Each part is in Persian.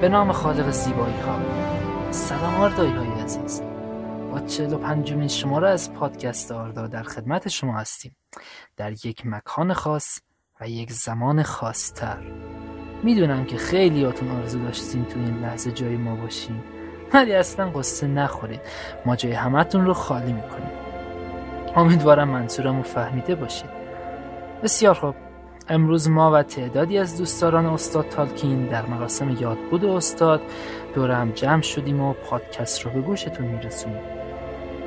به نام خالق زیبایی ها سلام آردایی های عزیز. با پنجمین شماره از پادکست آردا در خدمت شما هستیم. در یک مکان خاص و یک زمان خاصتر. می‌دونم که خیلیاتون آرزو داشتین تو این لحظه جای ما باشیم ولی اصلا قصه نخورید ما جای همتون رو خالی می‌کنیم. امیدوارم منظورم رو فهمیده باشید. بسیار خوب. امروز ما و تعدادی از دوستداران استاد تالکین در مراسم یادبود استاد دور هم جمع شدیم و پادکست رو به گوشتون میرسونیم.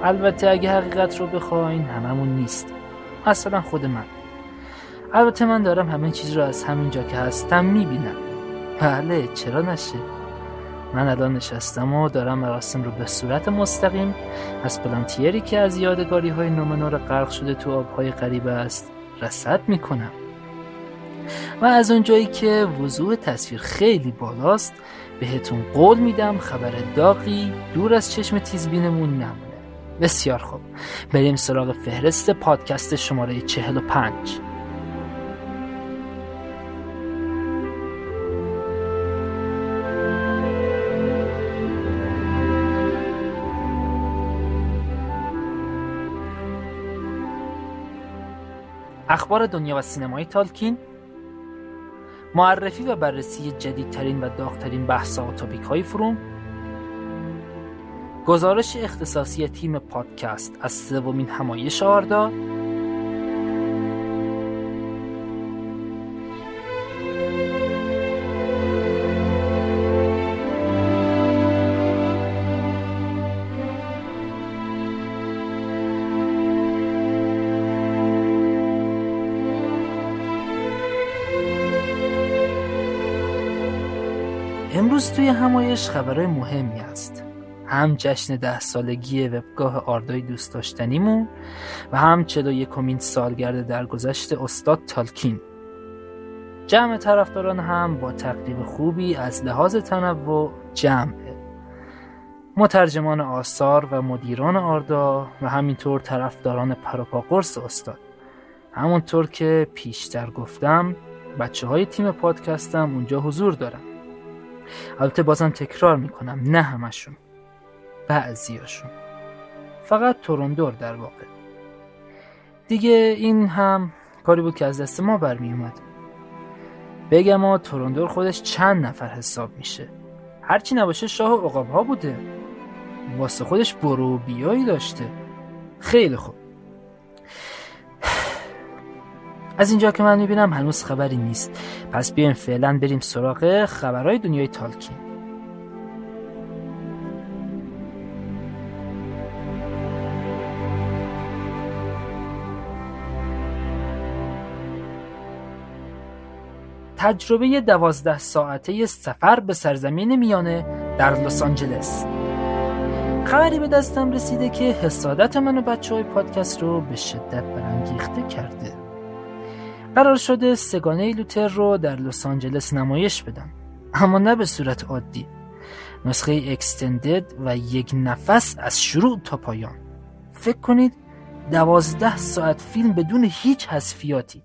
البته اگه حقیقت رو بخواین هممون نیست. مثلا خود من. البته من دارم همه چیز رو از همینجا که هستم می‌بینم. بله چرا نشه؟ من الان نشستم و دارم مراسم رو به صورت مستقیم از پلانتیری که از یادگاری های نومنور غرق شده تو آبهای غریبه است رصد می‌کنم. و از اونجایی که وضوح تصویر خیلی بالاست بهتون قول میدم خبر داغی دور از چشم تیزبینمون نمونه. بسیار خوب. بریم سراغ فهرست پادکست شماره 45 اخبار دنیا و سینمای تالکین معرفی و بررسی جدیدترین و داغترین بحث‌ها و تاپیک های فروم گزارش اختصاصی تیم پادکست از سومین همایش آردا امروز توی همایش خبرهای مهمی است هم جشن ده سالگی وبگاه آردای دوست داشتنیمون و هم چلو یکمین سالگرد درگذشت استاد تالکین. جمع طرفداران هم با تقریب خوبی از لحاظ تنوع جمعه مترجمان آثار و مدیران آردا و همینطور طرفداران پروپا قرص استاد. همونطور که پیشتر گفتم بچه های تیم پادکستم اونجا حضور دارن. البته بازم تکرار می‌کنم نه همشون بعضیاشون. فقط تورندور در واقع. دیگه این هم کاری بود که از دست ما برمی اومد بگم ما تورندور خودش چند نفر حساب میشه؟ هرچی نباشه شاه عقاب ها بوده. واسه خودش برو بیایی داشته. خیلی خوب. از اینجا که من می‌بینم هنوز خبری نیست. پس بیایم فعلا بریم سراغ خبرهای دنیای تالکین. تجربه دوازده ساعته سفر به سرزمین میانه در لس آنجلس. خبری به دستم رسیده که حسادت من و بچه های پادکست رو به شدت برانگیخته کرده. قرار شده سگانه لوتر رو در لس آنجلس نمایش بدن. اما نه به صورت عادی. نسخه اکستندد و یک نفس از شروع تا پایان. فکر کنید دوازده ساعت فیلم بدون هیچ حذفیاتی.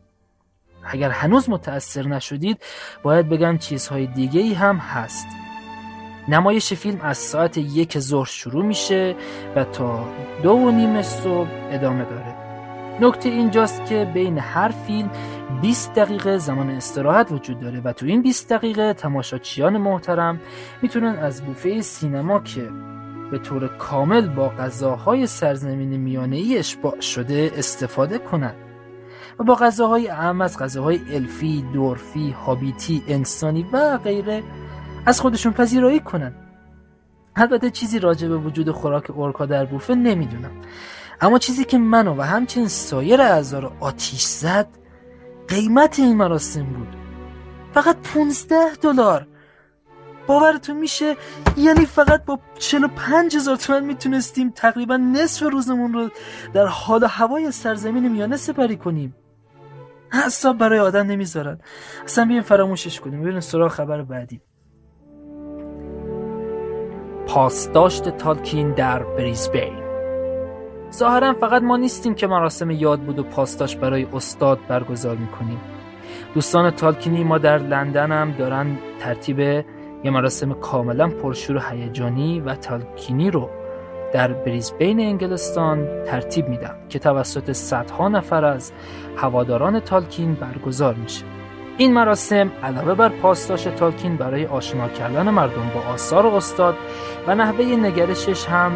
اگر هنوز متأثر نشدید باید بگم چیزهای دیگه ای هم هست. نمایش فیلم از ساعت یک ظهر شروع میشه و تا دو و نیم صبح ادامه داره. نکته اینجاست که بین هر فیلم 20 دقیقه زمان استراحت وجود داره و تو این 20 دقیقه تماشاچیان محترم می‌تونن از بوفه سینما که به طور کامل با غذاهای سرزمین میانه ای اشباع شده استفاده کنند و با غذاهای اهم از غذاهای الفی، دورفی، هابیتی، انسانی و غیره از خودشون پذیرایی کنند. البته چیزی راجع به وجود خوراک اورکا در بوفه نمی‌دونم اما چیزی که منو و همچنین سایر اعضا رو آتیش زد قیمت این مراسم بود. فقط 15 دلار. باورتون میشه؟ یعنی فقط با 45 هزار تومن می‌تونستیم تقریبا نصف روزمون رو در حال هوای سرزمین میانه سپری کنیم. حساب برای آدم نمی‌ذارن. اصلا بیایم فراموشش کنیم. ببینیم سراغ خبر بعدی. پاسداشت تالکین در بریزبین. ظاهرا فقط ما نیستیم که مراسم یاد بود و پاسداشت برای استاد برگزار می‌کنیم. دوستان تالکینی ما در لندن هم دارن ترتیب یه مراسم کاملا پرشور و هیجانی و تالکینی رو در بریزبین انگلستان ترتیب میدن که توسط صدها نفر از هواداران تالکین برگزار میشه. این مراسم علاوه بر پاسداشت تالکین برای آشنا کردن مردم با آثار استاد و نحوه نگرشش هم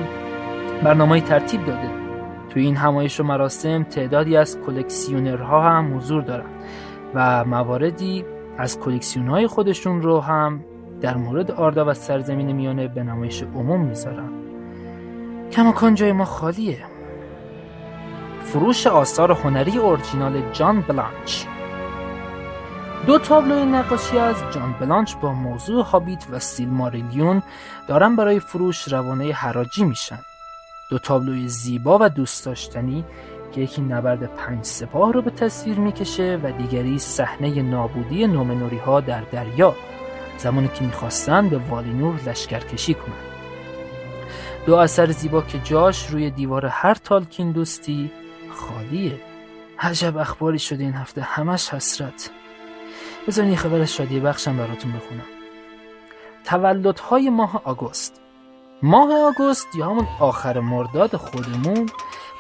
برنامه ترتیب داده. توی این همایش و مراسم تعدادی از کلکسیونرها هم حضور دارن و مواردی از کلکسیون های خودشون رو هم در مورد آردا و سرزمین میانه به نمایش عموم می‌ذارن. کماکان جای ما خالیه. فروش آثار هنری اورجینال جان بلانچ. دو تابلوی نقاشی از جان بلانچ با موضوع هابیت و سیلماریلیون دارن برای فروش روانه حراجی میشن. دو تابلوی زیبا و دوست داشتنی که یکی نبرد پنج سپاه رو به تصویر می‌کشه و دیگری صحنه نابودی نومنوری ها در دریا زمانی که می‌خواستن به والینور لشکرکشی کنند. دو اثر زیبا که جاش روی دیوار هر تالکین دوستی خالیه. عجب اخباری شده این هفته همش حسرت. بذارین یه خبر شادی بخشم براتون بخونم. تولدهای ماه آگوست. ماه آگوست یا همون آخر مرداد خودمون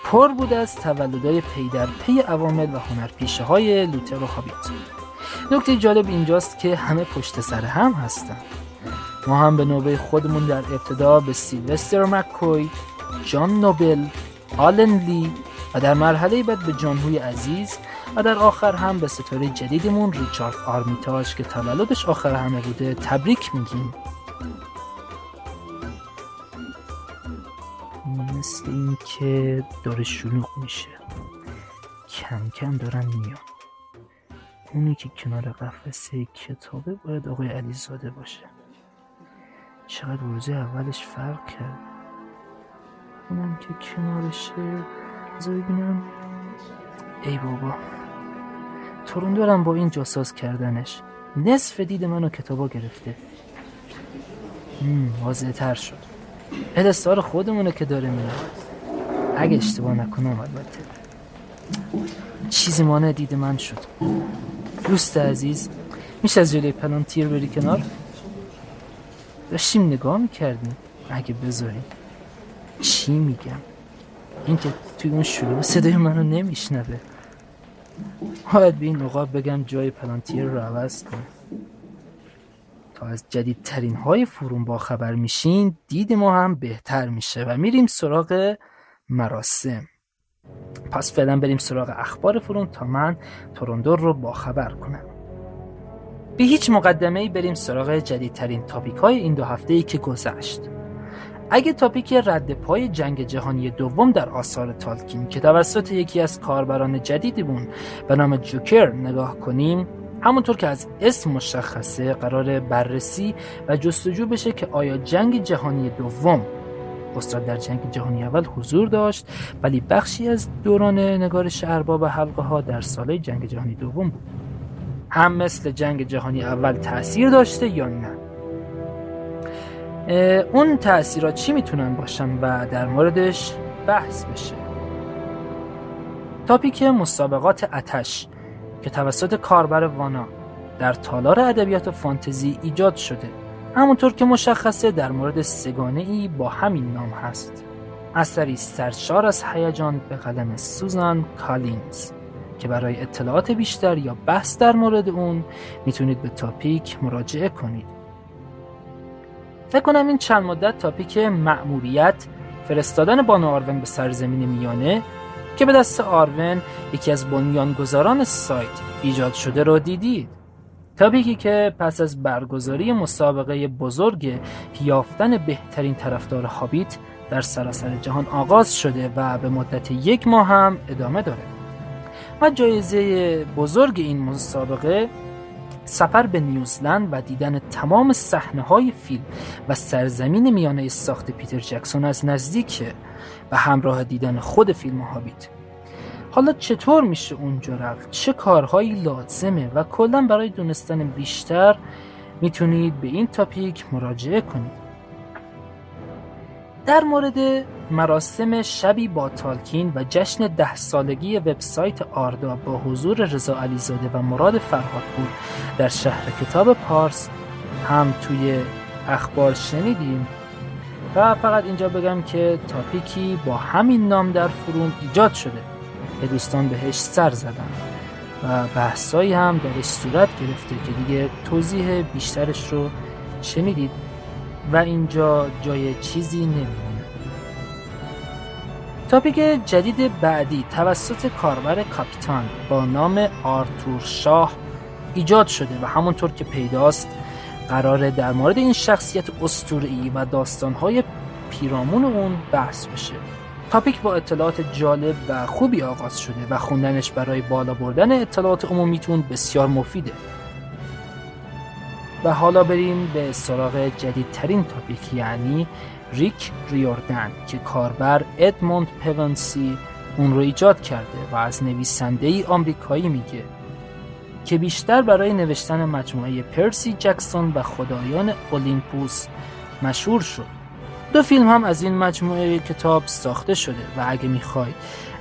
پر بود از تولدهای پی در پی عوامل و هنرپیشه های LOTR و هابیت نکته جالب اینجاست که همه پشت سر هم هستن. ما هم به نوبه خودمون در ابتدا به سیلوستر مککوی جان نوبل آلن لی و در مرحله بعد به جان هوی عزیز و در آخر هم به ستاره جدیدمون ریچارد آرمیتاش که تولدش آخر همه بوده تبریک میگیم. مثل اینکه داره شلوغ میشه. کم کم دارن میان. اونی که کنار قفسه کتابه باید آقای علیزاده باشه. چقدر روزه اولش فرق کرد. اونم که کنارشه بذار ببینم ای بابا. تورندورم با این جاساز کردنش. نصف دید منو کتابا گرفته. واضح تر شد. پدستار خودمونه که داره میاد اگه اشتباه نکنم البته چیزی مانع دید من شد. دوست عزیز میشه از جلوی پلانتیر بری کنار؟ داشتیم نگاه می‌کردیم. اگه بذاریم. چی میگم؟ این که توی اون شروع صدای منو نمیشنوه. باید به این نقاب بگم جای پلانتیر رو عوض کن از جدیدترین های فرون با خبر میشین دید ما هم بهتر میشه و میریم سراغ مراسم. پس فعلا بریم سراغ اخبار فرون تا من تورندور رو با خبر کنم. به هیچ مقدمه بریم سراغ جدیدترین تاپیک های این دو هفته ای که گذشت. اگه تاپیک رد پای جنگ جهانی دوم در آثار تالکین که توسط یکی از کاربران جدیدمون به نام جوکر نگاه کنیم همونطور که از اسم مشخصه قرار بررسی و جستجو بشه که آیا جنگ جهانی دوم استاد در جنگ جهانی اول حضور داشت ولی بخشی از دوران نگارش ارباب حلقه ها در سال جنگ جهانی دوم بود. هم مثل جنگ جهانی اول تاثیر داشته یا نه؟ اون تاثیرات چی می‌تونن باشن و در موردش بحث بشه؟ تاپیک مسابقات اتش. که توسط کاربر وانا در تالار ادبیات فانتزی ایجاد شده. همونطور که مشخصه در مورد سگانه ای با همین نام هست. اثری سرشار از هیجان به قلم سوزان کالینز که برای اطلاعات بیشتر یا بحث در مورد اون می‌تونید به تاپیک مراجعه کنید. فکر کنم این چند مدت تاپیک مأموریت فرستادن بانو آرون به سرزمین میانه که به دست آرون یکی از بنیانگذاران سایت ایجاد شده رو دیدید. تاپیکی که پس از برگزاری مسابقه بزرگ یافتن بهترین طرفدار هابیت در سراسر جهان آغاز شده و به مدت یک ماه هم ادامه داره. و جایزه بزرگ این مسابقه سفر به نیوزلند و دیدن تمام صحنه های فیلم و سرزمین میانه ساخت پیتر جکسون از نزدیک و همراه دیدن خود فیلم هابیت. حالا چطور میشه اونجا رفت؟ چه کارهایی لازمه؟ و کلا برای دونستن بیشتر می‌تونید به این تاپیک مراجعه کنید. در مورد مراسم شبی با تالکین و جشن ده سالگی وبسایت آردا با حضور رضا علیزاده و مراد فرهادپور در شهر کتاب پارس هم توی اخبار شنیدیم. و فقط اینجا بگم که تاپیکی با همین نام در فروم ایجاد شده. که دوستان بهش سر زدن. و بحثایی هم درش صورت گرفته که دیگه توضیح بیشترش رو شنیدید. و اینجا جای چیزی نمیمونه. تاپیک جدید بعدی توسط کاربر کاپیتان با نام آرتور شاه ایجاد شده و همونطور که پیداست قراره در مورد این شخصیت اسطوره‌ای و داستانهای پیرامون اون بحث بشه. تاپیک با اطلاعات جالب و خوبی آغاز شده و خوندنش برای بالا بردن اطلاعات عمومیتون بسیار مفیده. و حالا بریم به سراغ جدیدترین تاپیک یعنی ریک ریوردن که کاربر ادموند پونسی اون رو ایجاد کرده و از نویسنده ای آمریکایی میگه که بیشتر برای نوشتن مجموعه پرسی جکسون و خدایان اولیمپوس مشهور شد. دو فیلم هم از این مجموعه کتاب ساخته شده و اگه می‌خواید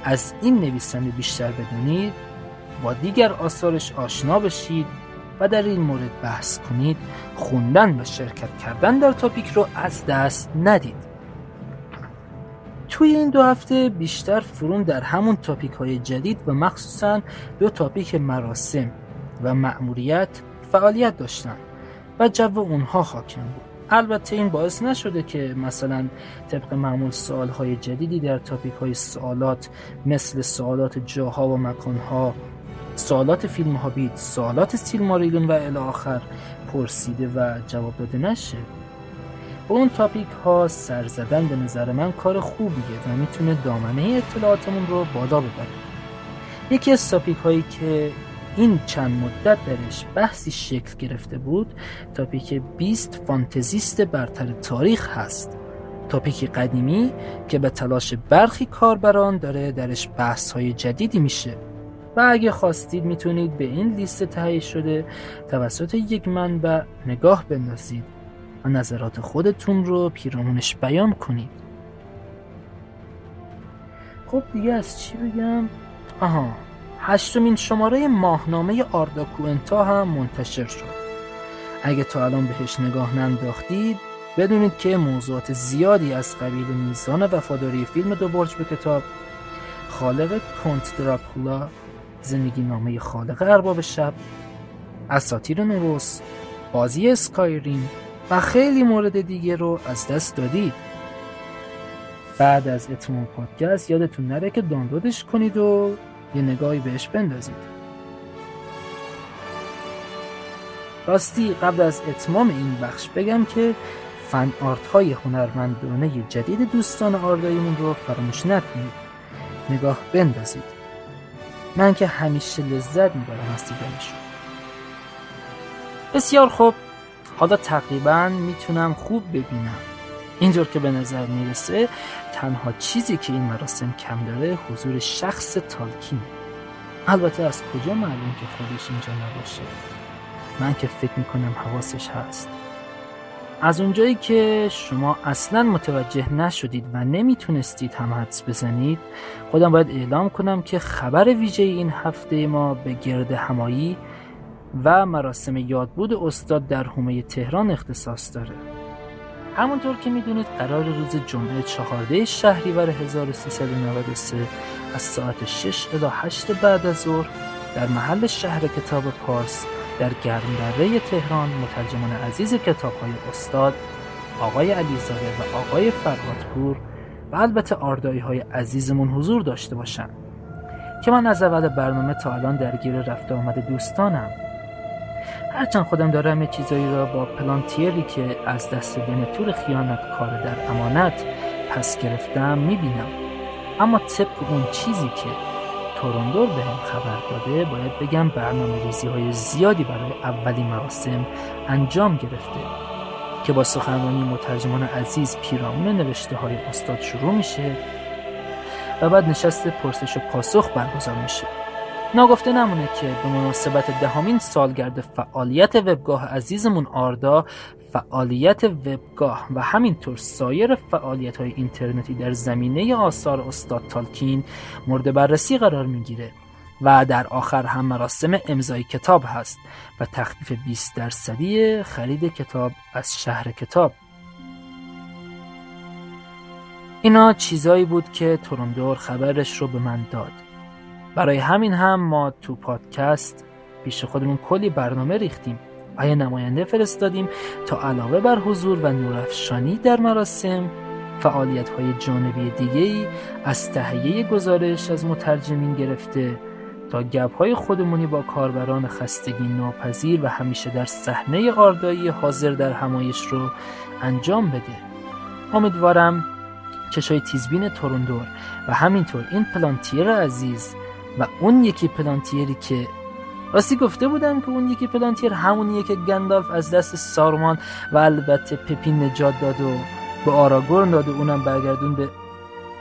از این نویسنده بیشتر بدونید با دیگر آثارش آشنا بشید. و در این مورد بحث کنید خوندن و شرکت کردن در تاپیک رو از دست ندید. توی این دو هفته بیشتر فرون در همون تاپیک های جدید و مخصوصا دو تاپیک مراسم و مأموریت فعالیت داشتن و جو اونها حاکم بود. البته این باعث نشده که مثلا طبق معمول سوال های جدیدی در تاپیک های سوالات مثل سوالات جاها و مکانها سوالات فیلم هابیت سوالات سیلماریلون و الی آخر پرسیده و جواب داده نشه. با اون تاپیک ها سر زدن به نظر من کار خوبیه و می‌تونه دامنه اطلاعاتمون رو بالا ببره. یکی از تاپیک هایی که این چند مدت درش بحثی شکل گرفته بود تاپیک 20 فانتزیست برتر تاریخ هست. تاپیکی قدیمی که به تلاش برخی کاربران داره درش بحث های جدیدی میشه. و اگه خواستید می‌تونید به این لیست تهیه شده توسط یک منبع نگاه بندازید و نظرات خودتون رو پیرامونش بیان کنید خب دیگه از چی بگم؟ آها هشتمین شماره ماهنامه آرداکو انتا هم منتشر شد اگه تا الان بهش نگاه ننداختید بدونید که موضوعات زیادی از قبیل میزان وفاداری فیلم دو برج به کتاب خالق کنت دراکولا زندگی نامه خالق ارباب شب اساتیر نوروس بازی اسکایرین و خیلی مورد دیگه رو از دست دادید. بعد از اتمام پادکست یادتون نره که دانلودش کنید و یه نگاهی بهش بندازید. راستی قبل از اتمام این بخش بگم که فن آرت های هنرمندانه جدید دوستان آرداییمون رو فراموش نکنید. نگاه بندازید. من که همیشه لذت می‌برم از دیدنشون. بسیار خوب. حالا تقریبا می‌تونم خوب ببینم. اینجور که به نظر می‌رسه تنها چیزی که این مراسم کم داره حضور شخص تالکین البته از کجا معلوم که خودش اینجا نباشه؟ من که فکر می‌کنم حواسش هست. از اونجایی که شما اصلا متوجه نشدید و نمی‌تونستید هم حدس بزنید خودم باید اعلام کنم که خبر ویژه این هفته ما به گرد همایی و مراسم یادبود استاد در حومه تهران اختصاص داره. همونطور که می‌دونید قرار روز جمعه چهارده شهریور 1393 از ساعت 6 الی 8 بعد از ظهر در محل شهر کتاب پارس در گرمدره تهران مترجمان عزیز کتاب های استاد آقای علیزاده و آقای فرهادپور و البته آردایی های عزیزمون حضور داشته باشن که من از اول برنامه تا الان درگیر رفته آمده دوستانم. هرچند خودم دارم یه چیزایی را با پلانتیری که از دست بنتور خیانت کار در امانت پس گرفتم می‌بینم. اما طبق اون چیزی که توروندور به هم خبر داده باید بگم برنامه ریزی های زیادی برای اولین مراسم انجام گرفته که با سخنرانی مترجمان عزیز پیرامون نوشته های استاد شروع میشه و بعد نشست پرسش و پاسخ برگزار میشه. ناگفته نمونه که به مناسبت دهمین سالگرد فعالیت وبگاه عزیزمون آردا فعالیت وبگاه و همینطور سایر فعالیت های اینترنتی در زمینه آثار استاد تالکین مورد بررسی قرار می‌گیره و در آخر هم مراسم امضای کتاب هست و تخفیف 20 درصدی خرید کتاب از شهر کتاب. اینا چیزایی بود که تورندور خبرش رو به من داد. برای همین هم ما تو پادکست پیش خودمون کلی برنامه ریختیم. و یه نماینده فرستادیم تا علاوه بر حضور و نورافشانی در مراسم فعالیت های جانبی دیگه ای از تهیه گزارش از مترجمین گرفته تا گپ های خودمونی با کاربران خستگی ناپذیر و همیشه در صحنه آردایی حاضر در همایش رو انجام بده. امیدوارم چشای تیزبین تورندور و همینطور این پلانتیر عزیز و اون یکی پلانتیری که راستی گفته بودم که اون یکی پلانتیر همونیه که گندالف از دست سارمان و البته پپین نجات داد و به آراگورن داد و اونم برگردون به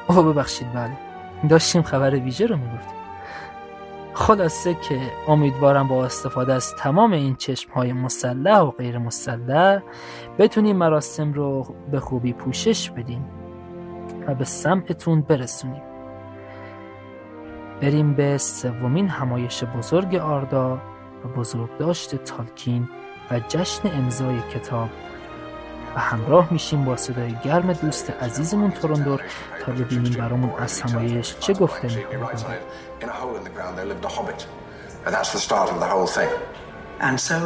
اوه ببخشید بله. داشتیم خبر ویژه رو می‌گفتیم. خلاصه که امیدوارم با استفاده از تمام این چشم های مسلح و غیر مسلح بتونیم مراسم رو به خوبی پوشش بدیم و به سمعتون برسونیم. بریم به سومین همایش بزرگ آردا و بزرگداشت تالکین و جشن امضای کتاب. و همراه میشیم با صدای گرم دوست عزیزمون تورندور تا ببینیم برامون از همایش چه گفته می‌کنه And so,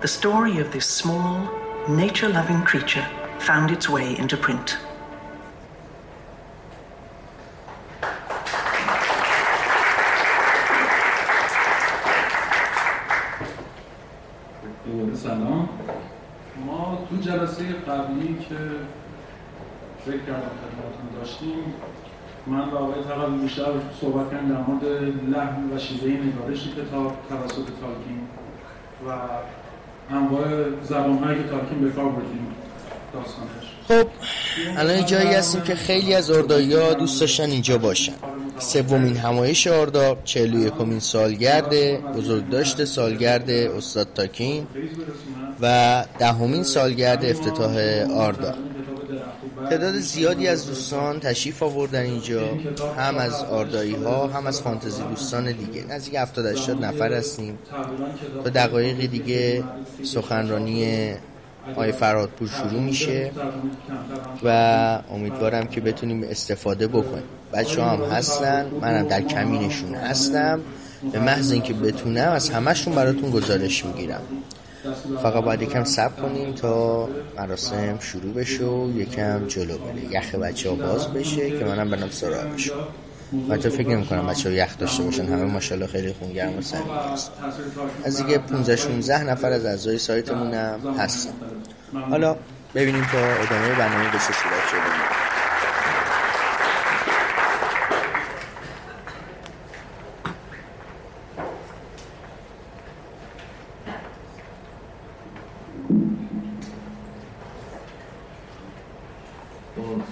the story of this small, nature-loving creature found its way into print. سلام. ما تو جلسه قبلی که فکر کردم خدمتتون داشتیم من و آقای تقوی بیشتر صحبت کردم در مورد لحن و شیوه نگارش کتاب توسط تالکین و انواع زبانهایی که تالکین به کار بردیم داستانش. خب الان جایی هستیم که خیلی از اردایی ها دوست داشتن اینجا باشن. سومین همایش آردا 41 یکمین سالگرد بزرگداشت سالگرد استاد تاکین و دهمین سالگرد افتتاح آردا تعداد زیادی از دوستان تشریف آوردن اینجا هم از آردایی ها هم از فانتزی دوستان دیگه. نزدیک 70 80 نفر هستیم. تا دقایقی دیگه سخنرانی آقای فرادپور شروع میشه و امیدوارم که بتونیم استفاده بکنیم. بچه هم هستن منم در کمینشون هستم. به محض اینکه بتونم از همشون براتون گزارش می‌گیرم. فقط باید یکم سب کنیم تا مراسم شروع بشه و یکم جلو بره. یخ بچه ها باز بشه که منم برم سراغشون تو فکر نمی کنم بچه یخ داشته باشن همه ماشاءالله خیلی خونگرم و سریع هست از دیگه 15 16 نفر از اعضای سایتمون هم هستن. حالا ببینیم تا ادامه برنامه به چه صورت شده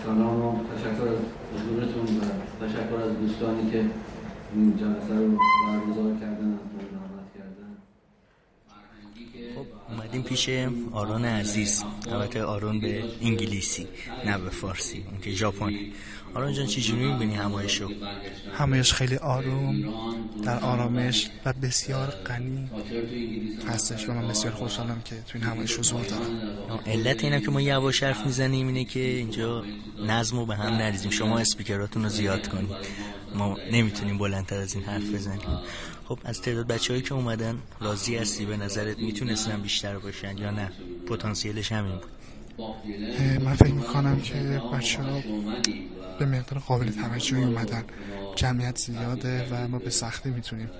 سلام و تشکر از حضورتون و تشکر از دوستانی که این جلسه رو برگزار کردن خب اومدیم پیش آرون عزیز. البته آرون به انگلیسی نه به فارسی اون که ژاپنی. آرون جان چجوری می‌بینی همایش رو همایش خیلی آروم در آرامش و بسیار غنی هستش و من بسیار خوشحالم که تو این همایش حضور دارم. علت اینا که ما یواش حرف می‌زنیم اینه که اینجا نظم رو به هم نریزیم. شما اسپیکراتون رو زیاد کنید. ما نمی‌تونیم بلندتر از این حرف بزنیم. خب از تعداد بچه هایی که اومدن راضی هستی به نظرت؟ می‌تونستن بیشتر باشن یا نه؟ پتانسیلش همین بود. من فکر می‌کنم که بچه ها به مقدار قابل توجهی اومدن. جمعیت زیاده و ما به سختی می‌تونیم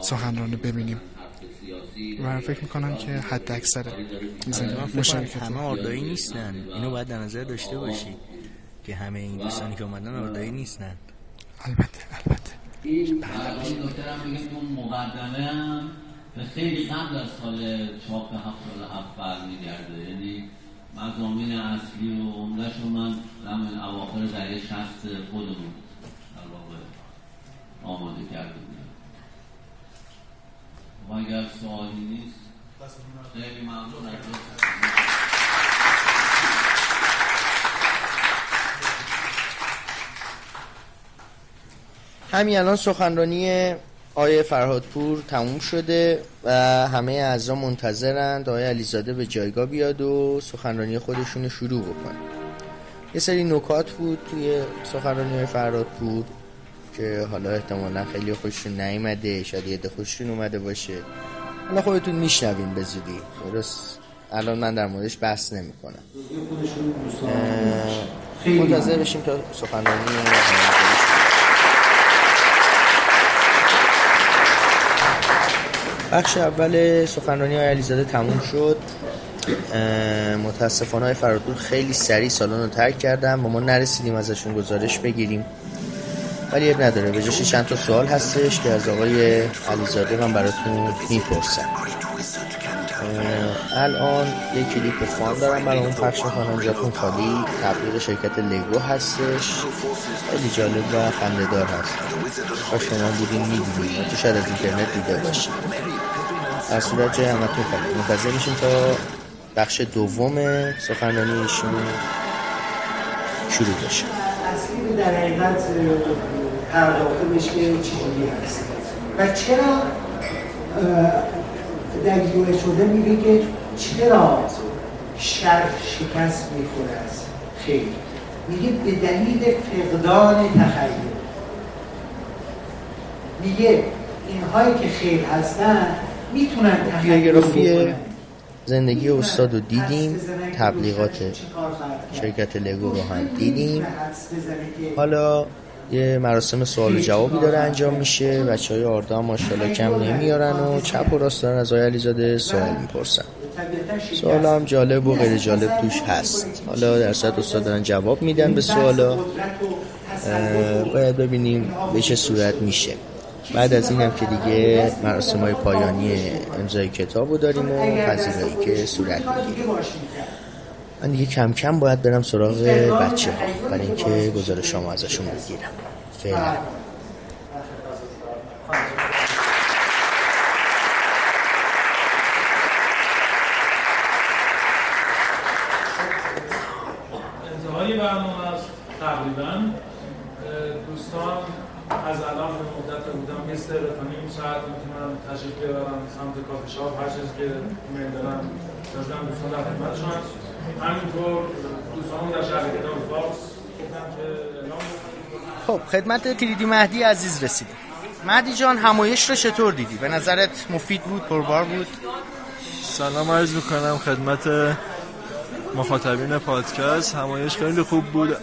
سخنرانو ببینیم. و فکر می‌کنم که حد اکثر مشارکت همه آردایی نیستن. اینو باید در نظر داشته باشی که همه این دوستانی که اومدن آردایی نیستن. البته البته. این دکترم بگیم اون مقدمه به خیلی قبل از سال چاپ هفتاد هفت برمیگرده یعنی مضامین اصلی و عمدهش رو من اواخر دهه شست خودمون در واقع آماده کرده بودم و اگر سوالی نیست خیلی ممنون. همین الان سخنرانی آیه فرهادپور تموم شده و همه اعضا منتظرند آیه علیزاده به جایگاه بیاد و سخنرانی خودشون شروع بکنه. یه سری نکات بود توی سخنرانی آیه فرهادپور که حالا احتمالا خیلی خوششون نیومده شاید یه خوششون اومده باشه. حالا خودتون میشنوین به زودی. درست؟ الان من در موردش بحث نمی کنم منتظر بشیم تا سخنرانی بخش اول سخنرانی های علیزاده تموم شد. متاسفانه های فرادور خیلی سریع سالن رو ترک کردن و ما نرسیدیم ازشون گزارش بگیریم. ولی اب نداره. به چند تا سوال هستش که از آقای علیزاده من براتون می‌پرسم. الان یک کلیپ فان دارم برای اون پخش کنم جاتون خالی تبلیغ شرکت لگو هستش. خیلی جالب و خندهدار هست. و شما بودین می‌دونید تو شاید از اینترنت دیده باشید در صورت جای همتون خالی. منتظر میشیم تا بخش دوم سخنرانی ایشون شروع بشه. اصلی در حقیقت پرداخته که چجوری هست. و چرا یوه شده میگه که چرا شر شکست می‌خوره است خیلی میگه به دلیل فقدان تخیل میگه اینهایی که خیر هستن می‌تونن بیوگرافی زندگی استاد رو دیدیم تبلیغات شرکت لگو رو هم دیدیم. حالا یه مراسم سوال و جوابی داره انجام میشه. بچه های آردا ماشاءالله کم نمیارن و چپ و راست دارن از آقای علیزاده سوال می‌پرسن. سوال هم جالب و غیر جالب توش هست. حالا در صورت استاد دارن جواب میدن به سوالا. باید ببینیم به چه صورت میشه. بعد از این هم که دیگه مراسم های پایانی امضای کتاب رو داریم و پذیرایی که صورت می‌گیره من دیگه کم کم باید برم سراغ بچه ها برای اینکه گزارش شما ازشون بگیرم. فعلا. انتهای برنامه است تقریبا. دوستان از الان به مدت بودم یه سه تا نیم ساعت می‌تونن تشریف بیارن سمت کافی شاپ هر چیزی که داشتن دوستان در خدمتشون. همینطور در خب خدمت تریدی مهدی عزیز رسیدیم. مهدی جان همایش رو چطور دیدی؟ به نظرت مفید بود پربار بود؟ سلام عرض می‌کنم خدمت مخاطبین پادکست. همایش خیلی خوب بود.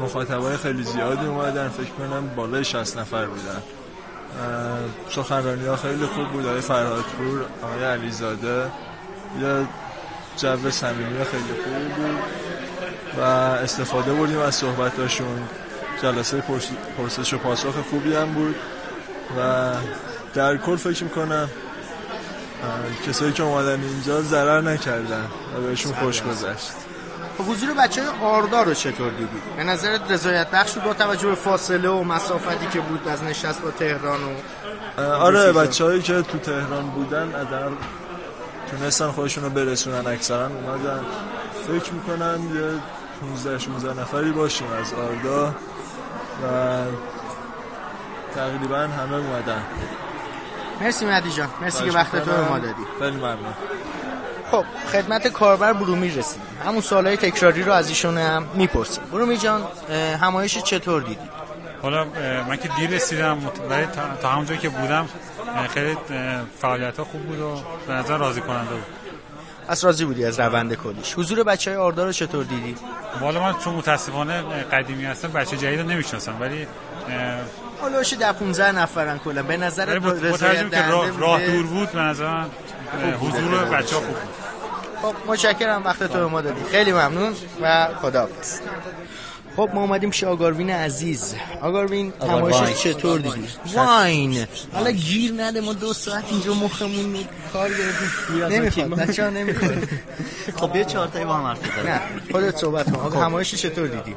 مخاطبای خیلی زیادی اومدن. فکر کنم بالای 60 نفر بودن. سخنرانی ها خیلی خوب بود. آقای فرهادپور آقای علیزاده. یه جو صمیمی خیلی خوب بود و استفاده بردیم از صحبتاشون. جلسه پرسش و پاسخ خوبی هم بود و در کل فکر می‌کنم کسایی که اومدن اینجا ضرر نکردن و بهشون خوش گذشت. حضور بچه های آردا رو چطور دیدی؟ به نظرت رضایت بخش بود با توجه به فاصله و مسافتی که بود از نشست با تهران و آره بچه هایی که تو تهران بودن ادر تونستن خودشون رو برسونن اکثرا. اومدن فکر می‌کنم یه 15 16 نفری باشیم از آردا و تقریبا همه اومدن. مرسی مهدی جان. مرسی که وقت تو ما دادی. خیلی ممنون. خب خدمت کاربر برومی رسیدیم. همون سوالای تکراری رو از ایشون هم می‌پرسیم. برومی جان همایش چطور دیدی؟ حالا من که دیر رسیدم ولی تا همونجایی که بودم خیلی فعالیت ها خوب بود و به نظر راضی کننده بود. پس راضی بودی از روند کلیش. حضور بچه های آردا رو چطور دیدی؟ والا من چون متاسفانه قدیمی هستم بچه جدید رو نمی‌شناسم ولی حالا ده 15 نفرن کلا. به نظر با توجه که راه, راه دور بود به نظر من حضور بچه ها خوب بود. خب متشکرم وقت تو به ما دادی. خیلی ممنون و خداحافظ. خب ما اومدیم پیش آگاروین عزیز. آگاروین تماشاش چطور دیدی؟ واین حالا گیر نده ما دو ساعت اینجا مخمون کار گرفتیم. نمی‌خواد بچه‌ها نمی‌خواد. خب بیا چهار تایی با هم حرف نه خودت صحبت کن. آقا همایش چطور دیدی؟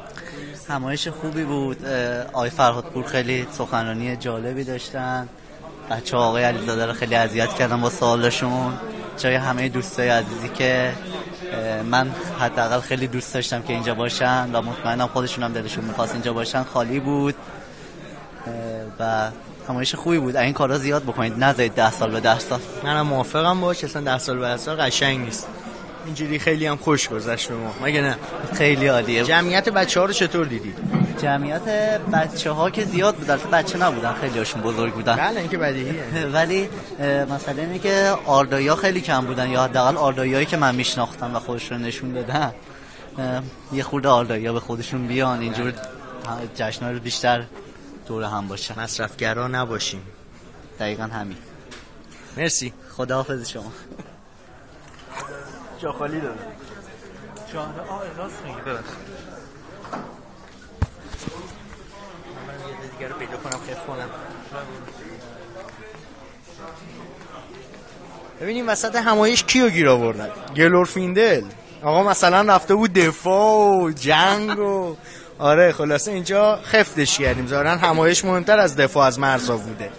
همایش خوبی بود. آقای فرهادپور خیلی سخنرانی جالبی داشتن. بچه آقای علیزاده رو خیلی اذیت کردن با سوالشون. جای همه دوستای عزیزی که من حداقل خیلی دوست داشتم که اینجا باشن و مطمئنم خودشون هم دلشون می‌خواست اینجا باشن خالی بود. و همایش خوبی بود. این کارا زیاد بکنید نذارید ده سال به ده سال. منم موافقم باش اصلا ده سال به ده سال قشنگ نیست. اینجوری خیلی هم خوش گذشت به ما. مگه نه؟ خیلی عالیه. جمعیت بچه ها رو چطور دیدید؟ جمعیت بچه ها که زیاد بود. البته بچه نبودن خیلی هاشون بزرگ بودن. بله اینکه بدیهیه. ولی مثلا اینه که آردایی ها خیلی کم بودن یا حداقل آردایی که من میشناختم و خودش رو نشون دادن یه خورده آردایی ها به خودشون بیان. اینجور جشن رو بیشتر دور هم باشن. مصرفگرا نباشیم. دقیقا همین. مرسی. خداحافظ شما. جا خالی داره. جا آه راست میگی؟ ببخشید من یه دیگه رو پیدا کنم خف کنم ببینیم وسط همایش کیو گیر آوردن؟ گلورفیندل آقا مثلا رفته بود دفاع و جنگ و آره خلاصه اینجا خفتش کردیم. ظاهرا همایش مهمتر از دفاع از مرزا بوده.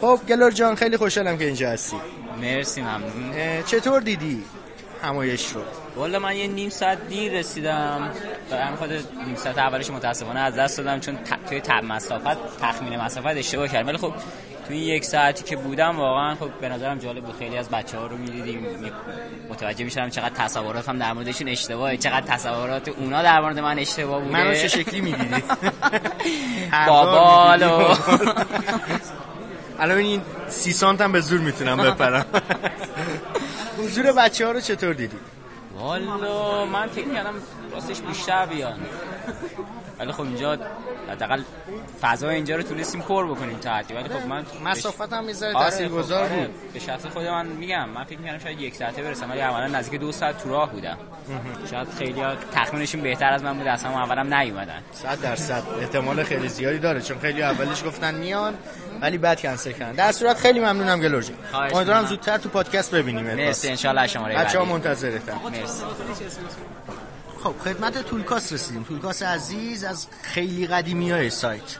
خب گلور جان خیلی خوشحالم که اینجا هستی. مرسی ممنون. چطور دیدی همایش رو؟ والا من یه نیم ساعت دیر رسیدم. و هم خود نیم ساعت اولش متاسفانه از دست دادم چون توی تب مسافت تخمین مسافت اشتباه کردم. ولی خب توی یک ساعتی که بودم واقعا خب به نظرم جالب بود. خیلی از بچه ها رو می‌دیدیم متوجه می‌شدم چقدر تصورات هم در موردشون اشتباهه چقدر تصورات اونا در مورد من اشتباه بوده. منو چه شکلی می‌دیدی؟ بابالو الان این سی سانت هم به زور می‌تونم بپرم. حضور بچه ها رو چطور دیدی؟ والا من فکر کردم راستش بیشتر بیان. ولی خب اینجا حداقل فضا اینجا رو تونستیم پر بکنیم تا حدی. ولی خب من مسافت هم می‌ذاره آره تاثیرگذار خب آره. بود. به شخص خود من میگم من فکر می‌کردم شاید یک ساعته برسم ولی اولا نزدیک دو ساعت تو راه بودم. شاید خیلی تخمینشون بهتر از من بود اصلا اولم نیومدن. 100 درصد. احتمال خیلی زیادی داره چون خیلی اولش گفتن میان ولی بعد کنسل کردن. در صورت خیلی ممنونم گلور جان امیدوارم زودتر تو پادکست ببینیم مرسی ان شاء الله شماره بچه‌ها منتظرتن. مرسی. خب خدمت تولکاس رسیدیم. تولکاس عزیز از خیلی قدیمی های سایت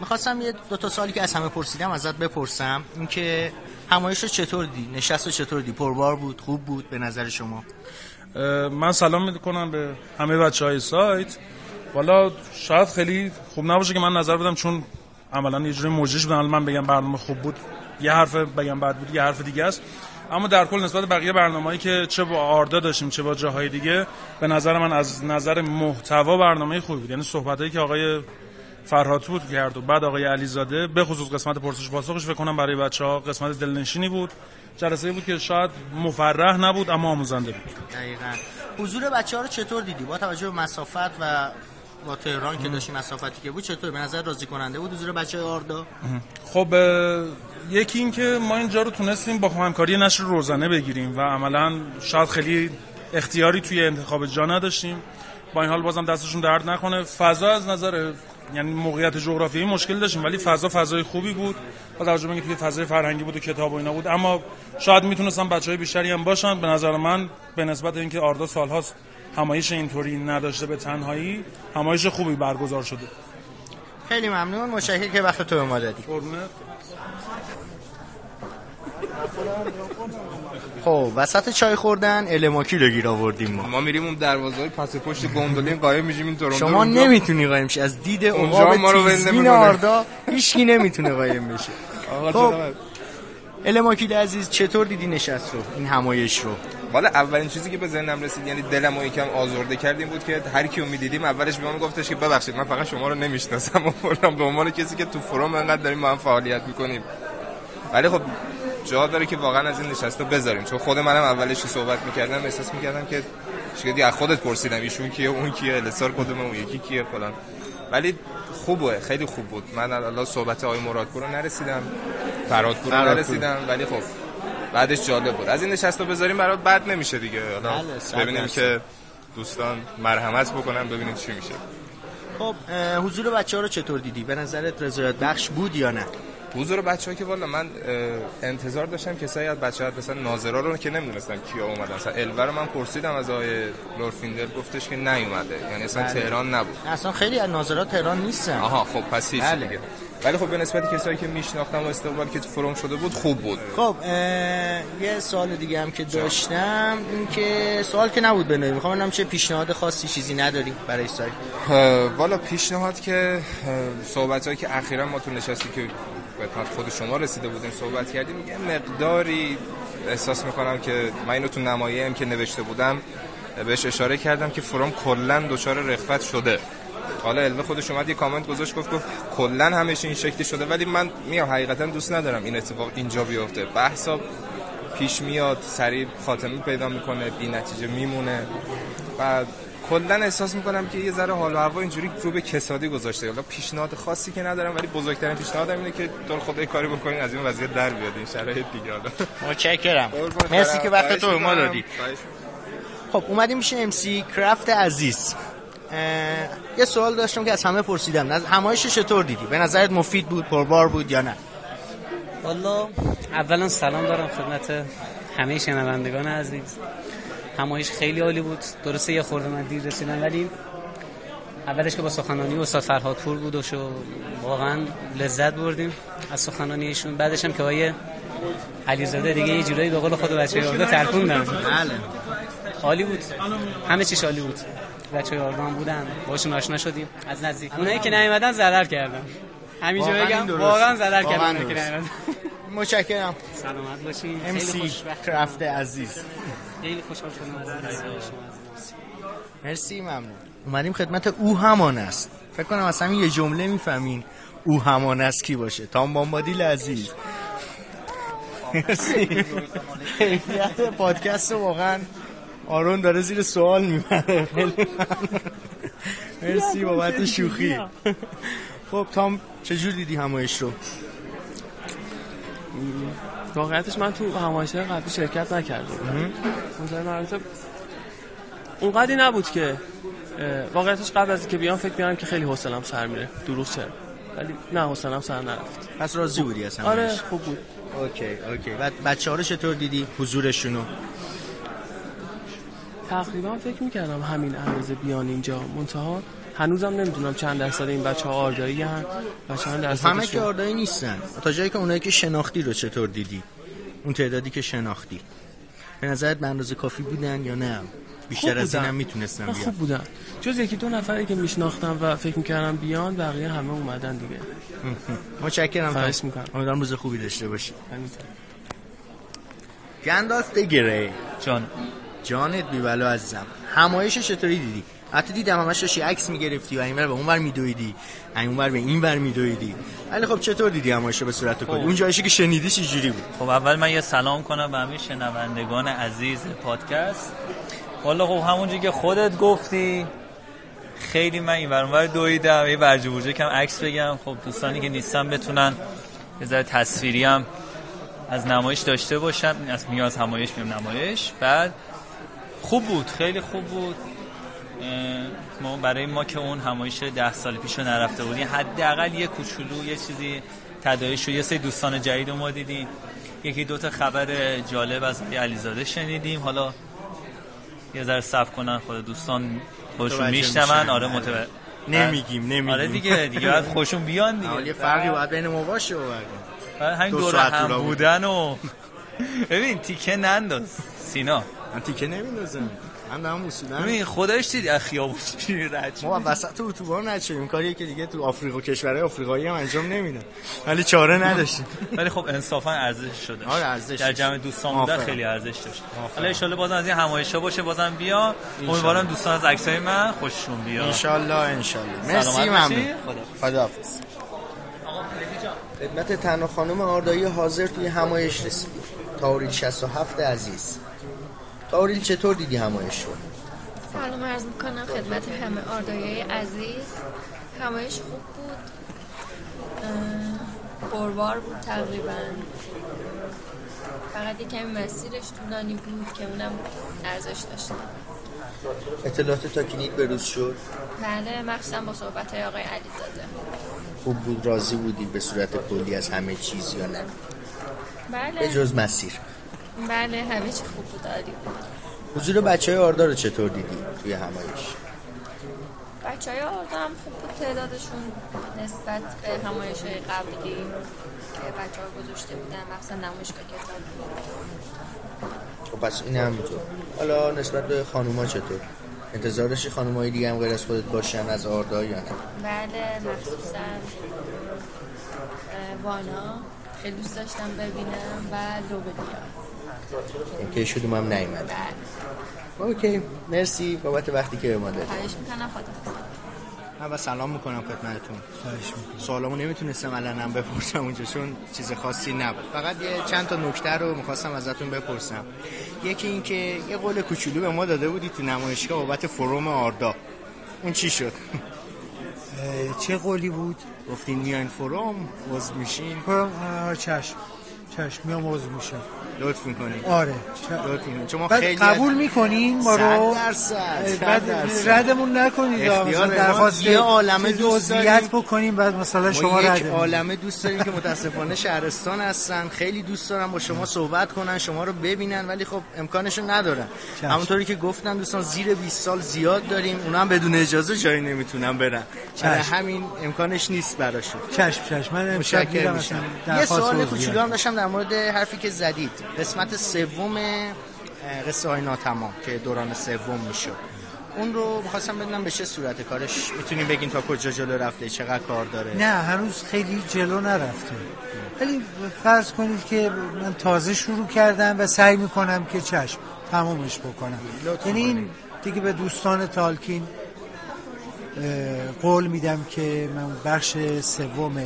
می‌خواستم یه دو تا سالی که از همه پرسیدم ازت بپرسم. اینکه همایش چطور دی؟ نشست رو چطور دی؟ پربار بود خوب بود به نظر شما؟ من سلام می‌کنم به همه بچه های سایت. والا شاید خیلی خوب نباشه که من نظر بدم چون عملا یه جوری موجش بودم من بگم برنامه خوب بود یه حرف بگم بد بود یه حرف دیگه است. اما در کل نسبت بقیه برنامه‌ای که چه با آردا داشتیم چه با جاهای دیگه به نظر من از نظر محتوا برنامه خوبی بود. یعنی صحبتایی که آقای فرهاد بود کرد و بعد آقای علیزاده به خصوص قسمت پرسش پاسخش فکر کنم برای بچه‌ها قسمت دلنشینی بود. جلسه بود که شاید مفرح نبود اما آموزنده بود. دقیقاً. حضور بچه‌ها رو چطور دیدی؟ با توجه به مسافت و با تهران که داشتیم مسافتی که بود چطور؟ به نظر راضی کننده بود حضور بچه آردا؟ خب یکی این که ما اینجا رو تونستیم با همکاری نشر روزانه بگیریم و عملا شاید خیلی اختیاری توی انتخاب جا نداشتیم. با این حال بازم دستشون درد نکنه. فضا از نظر یعنی موقعیت جغرافیایی مشکل داشتیم ولی فضا فضای خوبی بود. با توجه به توی فضای فرهنگی بود و کتاب و اینا بود. اما شاید می‌تونستم بچهای بیشتری هم باشن. به نظر من به نسبت اینکه آردا سالهاست همایش اینطوری نداشته به تنهایی همایش خوبی برگزار شده. خیلی ممنون. متشکرم که وقت تو به ما دادی خب وسط چای خوردن الماکی رو گیر آوردیم ما. ما میریم اون دروازه های پس پشت گندوله قایم میشیم این تورنتو شما نمی‌تونی قایم شی. از دید عقاب تیزبین آردا هیچکی نمی‌تونه قایم بشه. خب. الماکی عزیز چطور دیدی نشست رو؟ این همایش رو. والا اولین چیزی که به ذهنم رسید یعنی دلمو یکم آزرده کردیم بود که هر کیو می‌دیدیم اولش به ما گفتش که ببخشید من فقط شما رو نمی‌شناسم و فلان. به عنوان کسی که تو فروم انقدر داریم با هم فعالیت می‌کنیم. ولی خب جا داره که واقعا از این نشسته بذاریم. چون خود منم اولش صحبت می‌کردم احساس می‌کردم که شاید از خودت پرسیدم ایشون کیه اون کیه السار کدومه اون یکی کیه فلان. ولی خوبه خیلی خوب بود. من الله صحبت آقای مرادپور رو نرسیدم فرادپور رو. نرسیدم. ولی خب بعدش جالب بود از این نشست رو بذاریم برات بد نمیشه دیگه حالا بله، ببینیم. که دوستان مرحمت بکنن ببینیم چی میشه خب حضور بچه ها رو چطور دیدی؟ به نظرت رضایت بخش بود یا نه؟ حضور بچه ها که والا من انتظار داشتم کسایی از بچه ها مثلا ناظرا رو که نمی‌دونستم کیا اومدن. مثلا الور رو من پرسیدم از آقای لورفیندر گفتش که نیومده. یعنی اصلا بله. تهران نبود. اصلا خیلی از ناظرات تهران نیستن. آها خب پس هیچ بله. دیگه. ولی خب به نسبت کسایی که میشناختم و استقبال که تو فروم شده بود خوب بود. خب یه سوال دیگه هم که داشتم این که سوال که نبود بنوی می‌خوام ببینم چه پیشنهاد خاصی چیزی نداری برای سایت. والا پیشنهاد که صحبت هایی که اخیرا ما تو نشستی که خدمت خود شما رسیده بودیم صحبت کردیم. یه مقداری احساس می‌کنم که من اینو تو نمایه که نوشته بودم بهش اشاره کردم که فروم کلا دچار رخوت شده. حالا الوه خودش اومد یه کامنت گذاشت گفت گفت کلا همش این شکلی شده ولی من میام حقیقتا دوست ندارم این اتفاق اینجا بیفته. بحثا پیش میاد سریع خاتمه پیدا می‌کنه بی نتیجه میمونه. و کلا احساس می‌کنم که یه ذره حال و هوا اینجوری رو به کسادی گذاشته. حالا پیشنهاد خاصی که ندارم ولی بزرگترین پیشنهادم اینه که دور خدا یه کاری بکنین از این وضعیت در بیاد. این شرایط دیگه حالا. متشکرم. مرسی که وقت تو به ما دادی. خب اومدیم میشه امسی کرافت عزیز. یه سوال داشتم که از همه پرسیدم. نظ- همایش چطور دیدی؟ به نظرت مفید بود پربار بود یا نه؟ والا اولا سلام دارم خدمت همه شنوندگان عزیز. همایش خیلی عالی بود. درسته یه خورده من دیر رسیدم ولی اولش که با سخنرانی استاد فرهاد پور بود و شو واقعا لذت بردیم از سخنرانی ایشون. بعدش هم که آیه علیزاده دیگه یه جورایی به قول خود بچه یارده ترکوندن. بله. عالی بود. همه چیش عالی بود. بچه یاردان بودن. باشون آشنا شدیم. از نزدیک. اونایی که نیومدن ضرر کردن. همینجا بگم. واقعا ضرر کردن که. نیومدن. متشکرم. سلامت باشین. ام سی. کرافت عزیز. خیلی خوشحال شدم از. مرسی ممنون. اومدیم خدمت او همان است. فکر کنم از همین یه جمله می‌فهمین او همان است کی باشه. تام بامبادیل عزیز. مرسی. کیفیت پادکست رو واقعا آرون داره زیر سوال می‌بره. مرسی بابت شوخی. خب تام چجور دیدی همایش رو؟ واقعیتش من تو همایش قبلی شرکت نظر مراتب اونقدی نبود که واقعیتش قبل از اینکه بیام فکر می‌کردم که خیلی حوصله‌ام سر میره. دروغ ولی نه حوصله‌ام سر نرفت. پس راضی بودی از همایش آره خوب بود. اوکی اوکی. بعد بچه ها رو چطور دیدی؟ حضورشونو؟ تقریبا فکر می‌کردم همین اندازه بیان اینجا. منتها هنوزم نمی‌دونم چند درصد این بچه ها آردایی هن و چند درصد همه که آردایی نیستن. تا جایی که اونایی که شناختی رو چطور دیدی؟ اون تعدادی که شناختی. به نظرت به اندازه کافی بودن یا نه؟ بیشتر از اینم می‌تونستن بیان. خوب بودن. جز یکی دو نفری که میشناختم و فکر می‌کردم بیان بقیه همه اومدن دیگه. متشکرم خواهش تا. می‌کنم. امیدوارم روز خوبی داشته باشی. گندالف دگره جان. جانت بیبلا عزیزم. همایش چطوری دیدی؟ حتی دیدم همش داشتی عکس می‌گرفتی و اینور به اونور میدویدی. اونور به اینور میدویدی. ولی خب چطور دیدی رو به صورت کلی؟ اون جایشی که شنیدی چجوری بود؟ خب اول من یه سلام کنم به همه شنوندگان عزیز پادکست. والا خب همونجوری که خودت گفتی خیلی من این ور دویدم یه برجه برجه کم عکس بگم. خب دوستانی که نیستن بتونن یه ذره تصویری هم از نمایش داشته باشن. از میاد همایش میم نمایش. بعد خوب بود خیلی خوب بود. ما برای ما که اون همایش ده سال پیش رو نرفته بودیم حداقل یه کوچولو یه چیزی تداعی شد یه سری دوستان جدید رو ما دیدیم. یکی دوتا خبر جالب از علیزاده شنیدیم. حالا یه ذره صبر کنن خود دوستان خودشون میشنون. میشن. آره متوجه. نمیگیم نمیگیم. آره دیگه دیگه باید خوشون بیان دیگه. یه فرقی باید بین ما باشه همین دو دور ساعت هم. بودن و ببین تیکه ننداز. سینا. من تیکه نمیندازم. من دارم اصولا ببین خودش دیدی از خیابون چجوری رد. ما وسط اتوبان رد شدیم کاریه که دیگه تو آفریقا کشورهای آفریقایی هم انجام نمیدن. ولی چاره نداشتیم. ولی خب انصافا ارزش شده. آره، ارزش در. جمع دوستان بودن آفرین. خیلی ارزش داشت. حالا ان بازم از این همایشا باشه. بازم بیا. امیدوارم دوستان از عکسای من خوششون بیاد. انشالله انشالله سلامت مرسی باشی. ممنون. خدا. خدمت تنها خانم آردایی حاضر توی همایش رسیدیم تاوریل 67 عزیز. تاوریل چطور دیدی همایش رو؟ سلام عرض می‌کنم خدمت همه آردایی عزیز. همایش خوب بود. پربار بود تقریبا. فقط یه کمی مسیرش طولانی بود که اونم ارزش داشت. اطلاعات تاکینیک به روز شد؟ بله مخصوصا با صحبت های آقای علی زاده خوب بود راضی بودی به صورت کلی از همه چیز یا نه؟ بله. به جز مسیر. بله همه چی خوب بود عالی بود. حضور بچه های آردار رو چطور دیدی توی همایش؟ بچه های آردار هم خوب بود تعدادشون نسبت به همایش های قبلی که بچه ها گذاشته بودن مخصوصا نمایشگاه کتاب خب پس این همینطور. حالا نسبت به خانوما چطور؟ انتظارشی خانومای دیگه هم غیر از خودت باشن از آردا یا نه؟ بله مخصوصا وانا. خیلی دوست داشتم ببینم و لوبلیا که شدوم هم نیومده. اوکی مرسی بابت وقتی که به ما دادی. خواهش می‌کنم من سلام می‌کنم خدمتتون. خواهش می‌کنم. سوالامو نمی‌تونستم علنم بپرسم اونجا چون چیز خاصی نبود. فقط یه چند تا نکته رو می‌خواستم ازتون بپرسم. یکی اینکه یه قول کوچولو به ما داده بودی تو نمایشگاه بابت فروم آردا. اون چی شد؟ چه قولی بود؟ گفتین میاین فروم عضو میشین. فروم چشم. چشم میام عضو میشم. لطف می‌کنین آره. لطف می‌کنین چون ما بعد خیلی قبول می‌کنین ما رو بعد ردمون نکنید درخواست یه عالمه دوست عضویت بکنیم بعد مثلا شما یک رد عالمه دوست داریم که متاسفانه شهرستان هستن. خیلی دوست دارن با شما صحبت کنن شما رو ببینن ولی خب امکانشو ندارن. همونطوری که گفتم دوستان زیر 20 سال زیاد داریم. اونا هم بدون اجازه جایی نمی‌تونن برن. برای چشم. همین امکانش نیست براشون. چشم چشم. من یه سوال. کوچولو هم داشتم در مورد حرفی که زدید. قسمت سوم قصه های ناتمام که دوران سوم می‌شد. اون رو می‌خواستم بدونم به چه صورت کارش می‌تونیم بگین تا کجا جلو رفته چقدر کار داره؟ نه هنوز خیلی جلو نرفته. ولی فرض کنید که من تازه شروع کردم و سعی می‌کنم که چشم تمومش بکنم. یعنی این دیگه به دوستان تالکین قول میدم که من بخش سوم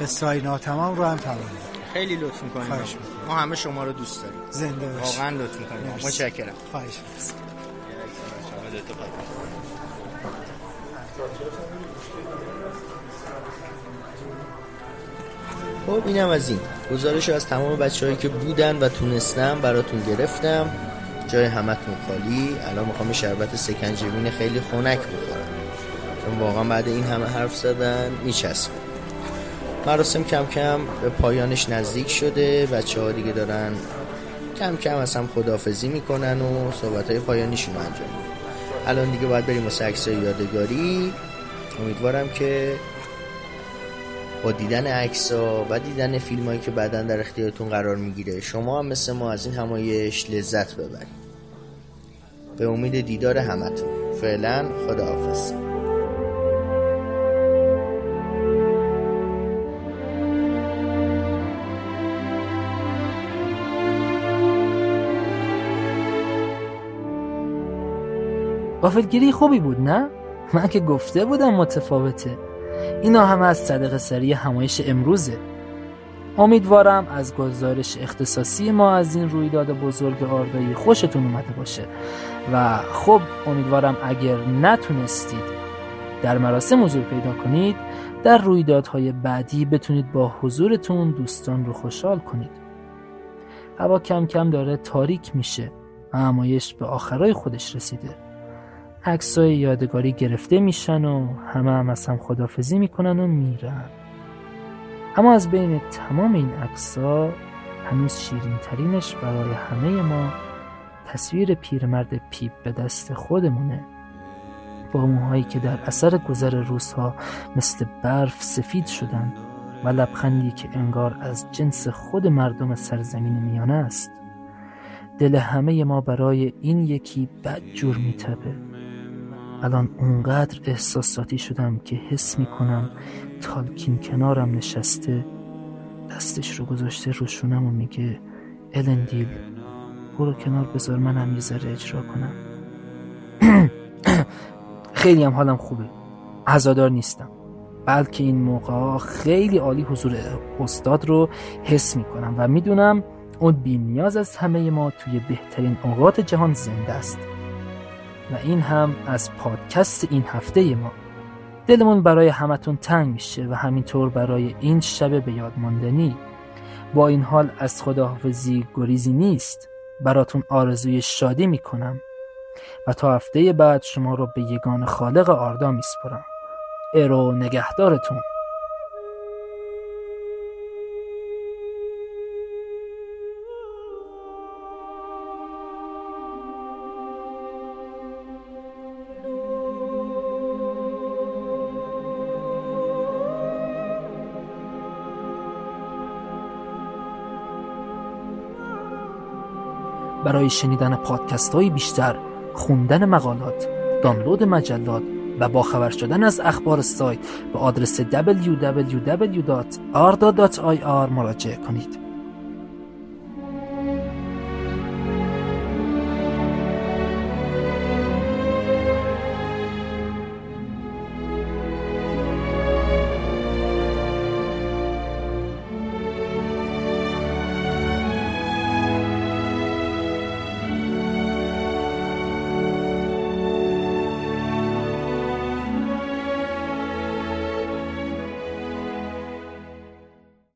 قصه های ناتمام رو هم تمام. خیلی لطف می‌کنیم. خواهش ما همه شما رو دوست داریم. زنده باشید. واقعا لطف می‌کنیم. متشکرم. خواهش. خب اینم از این. گزارش از تمام بچههایی که بودن و تونستم براتون گرفتم. جای همتون خالی. الان می‌خوام شربت سکنجبین خیلی خنک بخورم. چون واقعا بعد این همه حرف زدن میچسبه. مراسم کم کم به پایانش نزدیک شده. بچه ها دیگه دارن کم کم از هم خدافزی می‌کنن و صحبت های پایانیشون انجام میدن. الان دیگه باید بریم واسه عکسای یادگاری. امیدوارم که با دیدن عکس و دیدن فیلم هایی که بعدا در اختیارتون قرار می‌گیره شما هم مثل ما از این همایش لذت ببرید. به امید دیدار همتون. فعلا خداحافظ. غافلگیری خوبی بود نه؟ من که گفته بودم متفاوته. اینا همه از صدق سری همایش امروزه. امیدوارم از گزارش اختصاصی ما از این رویداد بزرگ آردایی خوشتون اومده باشه. و خب امیدوارم اگر نتونستید در مراسم حضور پیدا کنید در رویدادهای بعدی بتونید با حضورتون دوستان رو خوشحال کنید. هوا کم کم داره تاریک میشه همایش به آخرای خودش رسیده. عکسای یادگاری گرفته میشن و همه هم از هم خدافزی می‌کنن و میرن. اما از بین تمام این عکسا هنوز شیرین ترینش برای همه ما تصویر پیرمرد پیپ به دست خودمونه. با موهایی که در اثر گذر روزها مثل برف سفید شدن و لبخندی که انگار از جنس خود مردم سرزمین میانه است دل همه ما برای این یکی بد جور میتبه الان اونقدر احساساتی شدم که حس می‌کنم تالکین کنارم نشسته دستش رو گذاشته رو شونم و میگه الندیل برو کنار بذار منم یه ذره اجرا کنم. خیلی هم حالم خوبه. عزادار نیستم. بلکه این موقع خیلی عالی حضور استاد رو حس می‌کنم و می‌دونم اون بی نیاز از همه ما توی بهترین اوقات جهان زنده است. و این هم از پادکست این هفته ما. دلمون برای همتون تنگ میشه و همینطور برای این شب به یاد ماندنی. با این حال از خداحافظی گریزی نیست. براتون آرزوی شادی می‌کنم. و تا هفته بعد شما رو به یگان خالق آردا میسپرم ارو نگهدارتون. برای شنیدن پادکست های بیشتر خوندن مقالات دانلود مجلات و با خبر شدن از اخبار سایت به آدرس www.arda.ir مراجعه کنید.